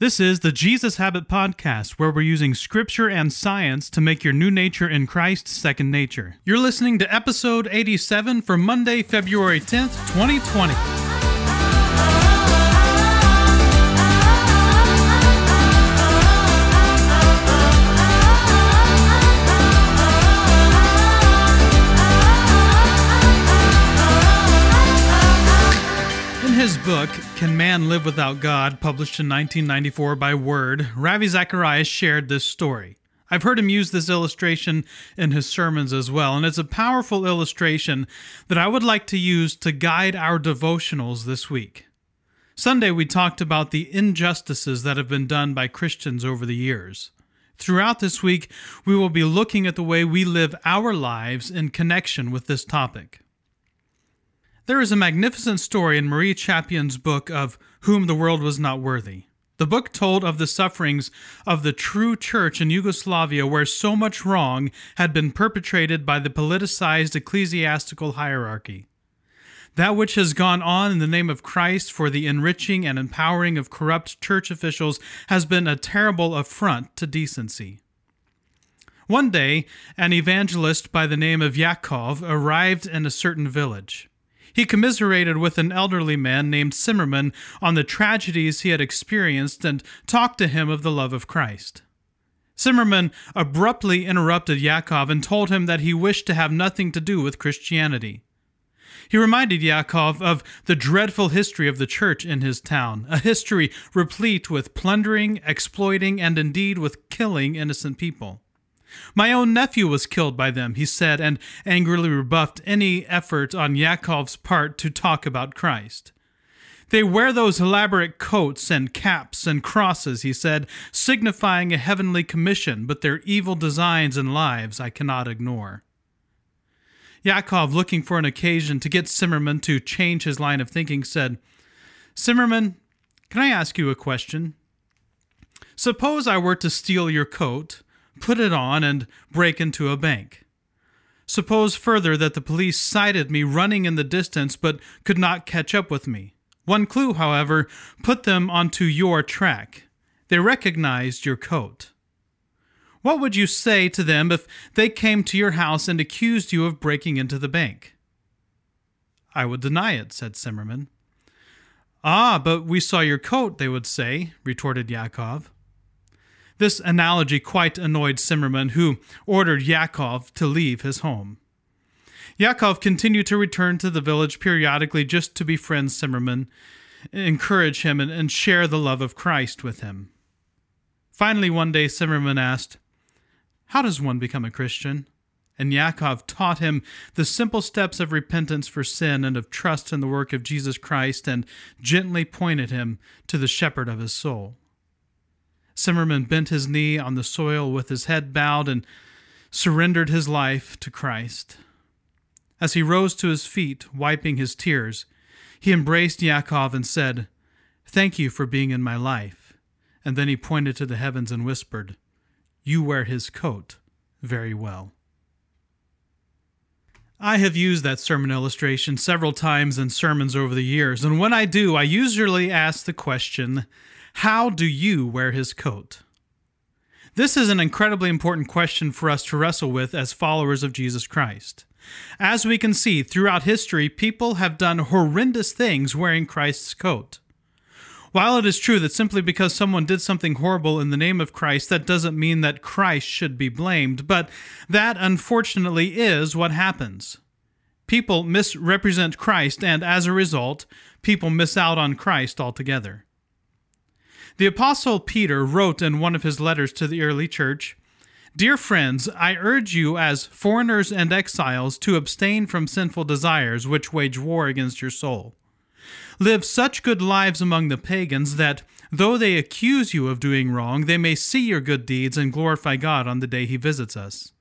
This is the Jesus Habit Podcast, where we're using scripture and science to make your new nature in Christ second nature. You're listening to episode 87 for Monday, February 10th, 2020. Can Man Live Without God, published in 1994 by Word, Ravi Zacharias shared this story. I've heard him use this illustration in his sermons as well, and it's a powerful illustration that I would like to use to guide our devotionals this week. Sunday, we talked about the injustices that have been done by Christians over the years. Throughout this week, we will be looking at the way we live our lives in connection with this topic. There is a magnificent story in Marie Chapian's book of Whom the World Was Not Worthy. The book told of the sufferings of the true church in Yugoslavia, where so much wrong had been perpetrated by the politicized ecclesiastical hierarchy. That which has gone on in the name of Christ for the enriching and empowering of corrupt church officials has been a terrible affront to decency. One day, an evangelist by the name of Yakov arrived in a certain village. He commiserated with an elderly man named Simmerman on the tragedies he had experienced and talked to him of the love of Christ. Simmerman abruptly interrupted Yakov and told him that he wished to have nothing to do with Christianity. He reminded Yakov of the dreadful history of the church in his town, a history replete with plundering, exploiting, and indeed with killing innocent people. My own nephew was killed by them, he said, and angrily rebuffed any effort on Yakov's part to talk about Christ. They wear those elaborate coats and caps and crosses, he said, signifying a heavenly commission, but their evil designs and lives I cannot ignore. Yakov, looking for an occasion to get Simmerman to change his line of thinking, said, Simmerman, can I ask you a question? Suppose I were to steal your coat, put it on, and break into a bank. Suppose further that the police sighted me running in the distance but could not catch up with me. One clue, however, put them onto your track. They recognized your coat. What would you say to them if they came to your house and accused you of breaking into the bank? I would deny it, said Simmerman. Ah, but we saw your coat, they would say, retorted Yakov. This analogy quite annoyed Simmerman, who ordered Yakov to leave his home. Yakov continued to return to the village periodically just to befriend Simmerman, encourage him, and, and share the love of Christ with him. Finally, one day, Simmerman asked, How does one become a Christian? And Yakov taught him the simple steps of repentance for sin and of trust in the work of Jesus Christ and gently pointed him to the shepherd of his soul. Simmerman bent his knee on the soil with his head bowed and surrendered his life to Christ. As he rose to his feet, wiping his tears, he embraced Yakov and said, Thank you for being in my life. And then he pointed to the heavens and whispered, You wear his coat very well. I have used that sermon illustration several times in sermons over the years, and when I do, I usually ask the question, how do you wear his coat? This is an incredibly important question for us to wrestle with as followers of Jesus Christ. As we can see throughout history, people have done horrendous things wearing Christ's coat. While it is true that simply because someone did something horrible in the name of Christ, that doesn't mean that Christ should be blamed, but that unfortunately is what happens. People misrepresent Christ, and as a result, people miss out on Christ altogether. The Apostle Peter wrote in one of his letters to the early church Dear friends, I urge you as foreigners and exiles to abstain from sinful desires which wage war against your soul. Live such good lives among the pagans that, though they accuse you of doing wrong, they may see your good deeds and glorify God on the day he visits us.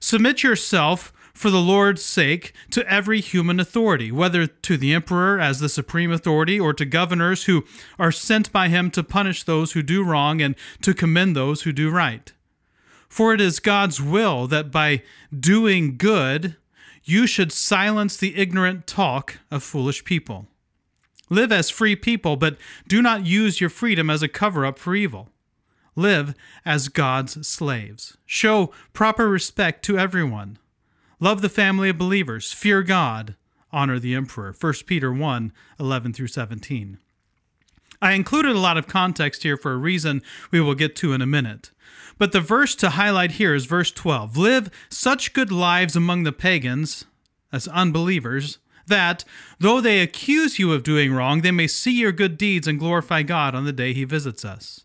Submit yourself for the Lord's sake to every human authority, whether to the emperor as the supreme authority or to governors who are sent by him to punish those who do wrong and to commend those who do right. For it is God's will that by doing good you should silence the ignorant talk of foolish people. Live as free people, but do not use your freedom as a cover up for evil. Live as God's slaves. Show proper respect to everyone. Love the family of believers. Fear God. Honor the emperor. 1 Peter 1 11 through 17. I included a lot of context here for a reason we will get to in a minute. But the verse to highlight here is verse 12 Live such good lives among the pagans, as unbelievers, that, though they accuse you of doing wrong, they may see your good deeds and glorify God on the day he visits us.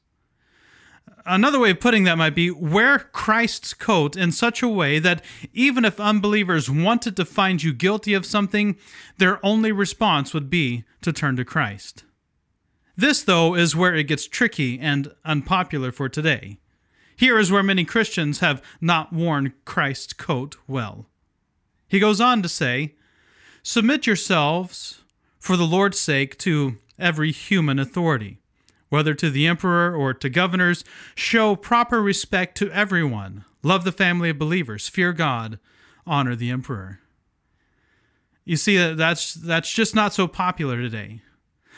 Another way of putting that might be wear Christ's coat in such a way that even if unbelievers wanted to find you guilty of something, their only response would be to turn to Christ. This, though, is where it gets tricky and unpopular for today. Here is where many Christians have not worn Christ's coat well. He goes on to say, Submit yourselves, for the Lord's sake, to every human authority, whether to the emperor or to governors. Show proper respect to everyone. Love the family of believers. Fear God. Honor the emperor. You see, uh, that's, that's just not so popular today.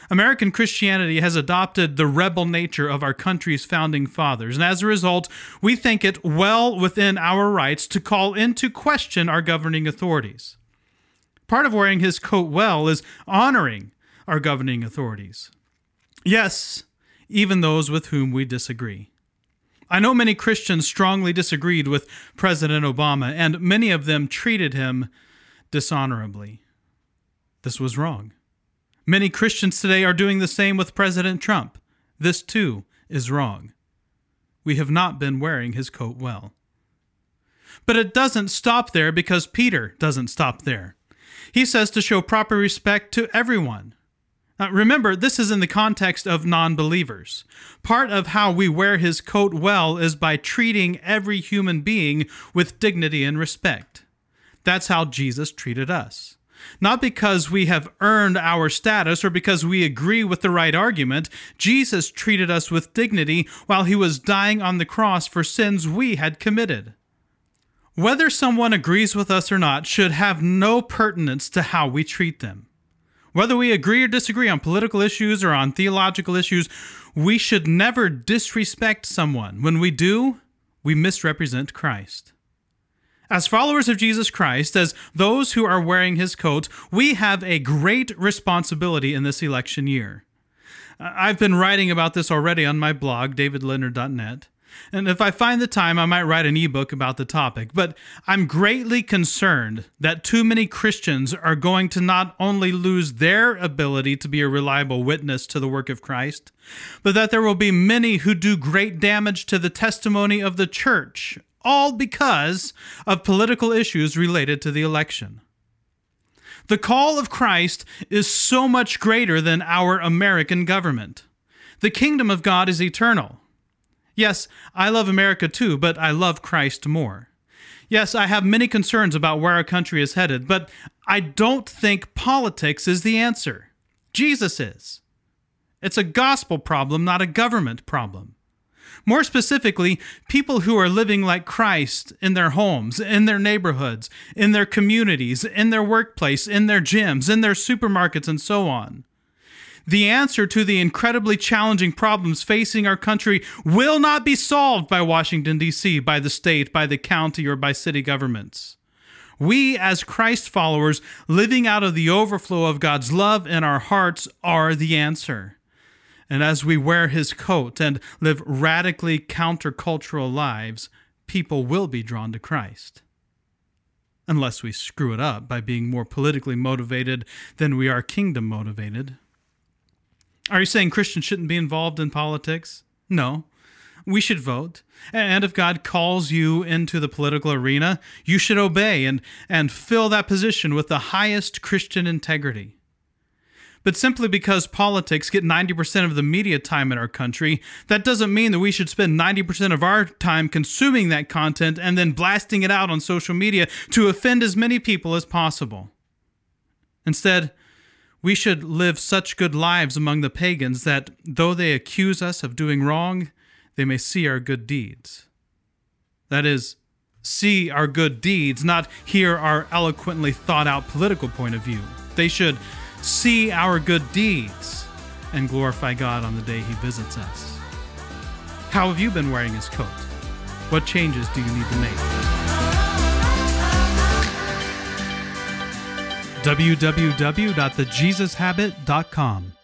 American Christianity has adopted the rebel nature of our country's founding fathers, and as a result, we think it well within our rights to call into question our governing authorities. Part of wearing his coat well is honoring our governing authorities. Yes, even those with whom we disagree. I know many Christians strongly disagreed with President Obama, and many of them treated him dishonorably. This was wrong. Many Christians today are doing the same with President Trump. This too is wrong. We have not been wearing his coat well. But it doesn't stop there because Peter doesn't stop there. He says to show proper respect to everyone. Now, remember, this is in the context of non believers. Part of how we wear his coat well is by treating every human being with dignity and respect. That's how Jesus treated us not because we have earned our status or because we agree with the right argument. Jesus treated us with dignity while he was dying on the cross for sins we had committed. Whether someone agrees with us or not should have no pertinence to how we treat them. Whether we agree or disagree on political issues or on theological issues, we should never disrespect someone. When we do, we misrepresent Christ. As followers of Jesus Christ, as those who are wearing his coat, we have a great responsibility in this election year. I've been writing about this already on my blog, davidleonard.net. And if I find the time, I might write an ebook about the topic. But I'm greatly concerned that too many Christians are going to not only lose their ability to be a reliable witness to the work of Christ, but that there will be many who do great damage to the testimony of the church all because of political issues related to the election. The call of Christ is so much greater than our American government. The kingdom of God is eternal. Yes, I love America too, but I love Christ more. Yes, I have many concerns about where our country is headed, but I don't think politics is the answer. Jesus is. It's a gospel problem, not a government problem. More specifically, people who are living like Christ in their homes, in their neighborhoods, in their communities, in their workplace, in their gyms, in their supermarkets, and so on. The answer to the incredibly challenging problems facing our country will not be solved by Washington, D.C., by the state, by the county, or by city governments. We, as Christ followers, living out of the overflow of God's love in our hearts, are the answer. And as we wear his coat and live radically countercultural lives, people will be drawn to Christ. Unless we screw it up by being more politically motivated than we are kingdom motivated. Are you saying Christians shouldn't be involved in politics? No. We should vote. And if God calls you into the political arena, you should obey and, and fill that position with the highest Christian integrity. But simply because politics get 90% of the media time in our country, that doesn't mean that we should spend 90% of our time consuming that content and then blasting it out on social media to offend as many people as possible. Instead, we should live such good lives among the pagans that though they accuse us of doing wrong, they may see our good deeds. That is, see our good deeds, not hear our eloquently thought out political point of view. They should see our good deeds, and glorify God on the day He visits us. How have you been wearing His coat? What changes do you need to make? www.thejesushabit.com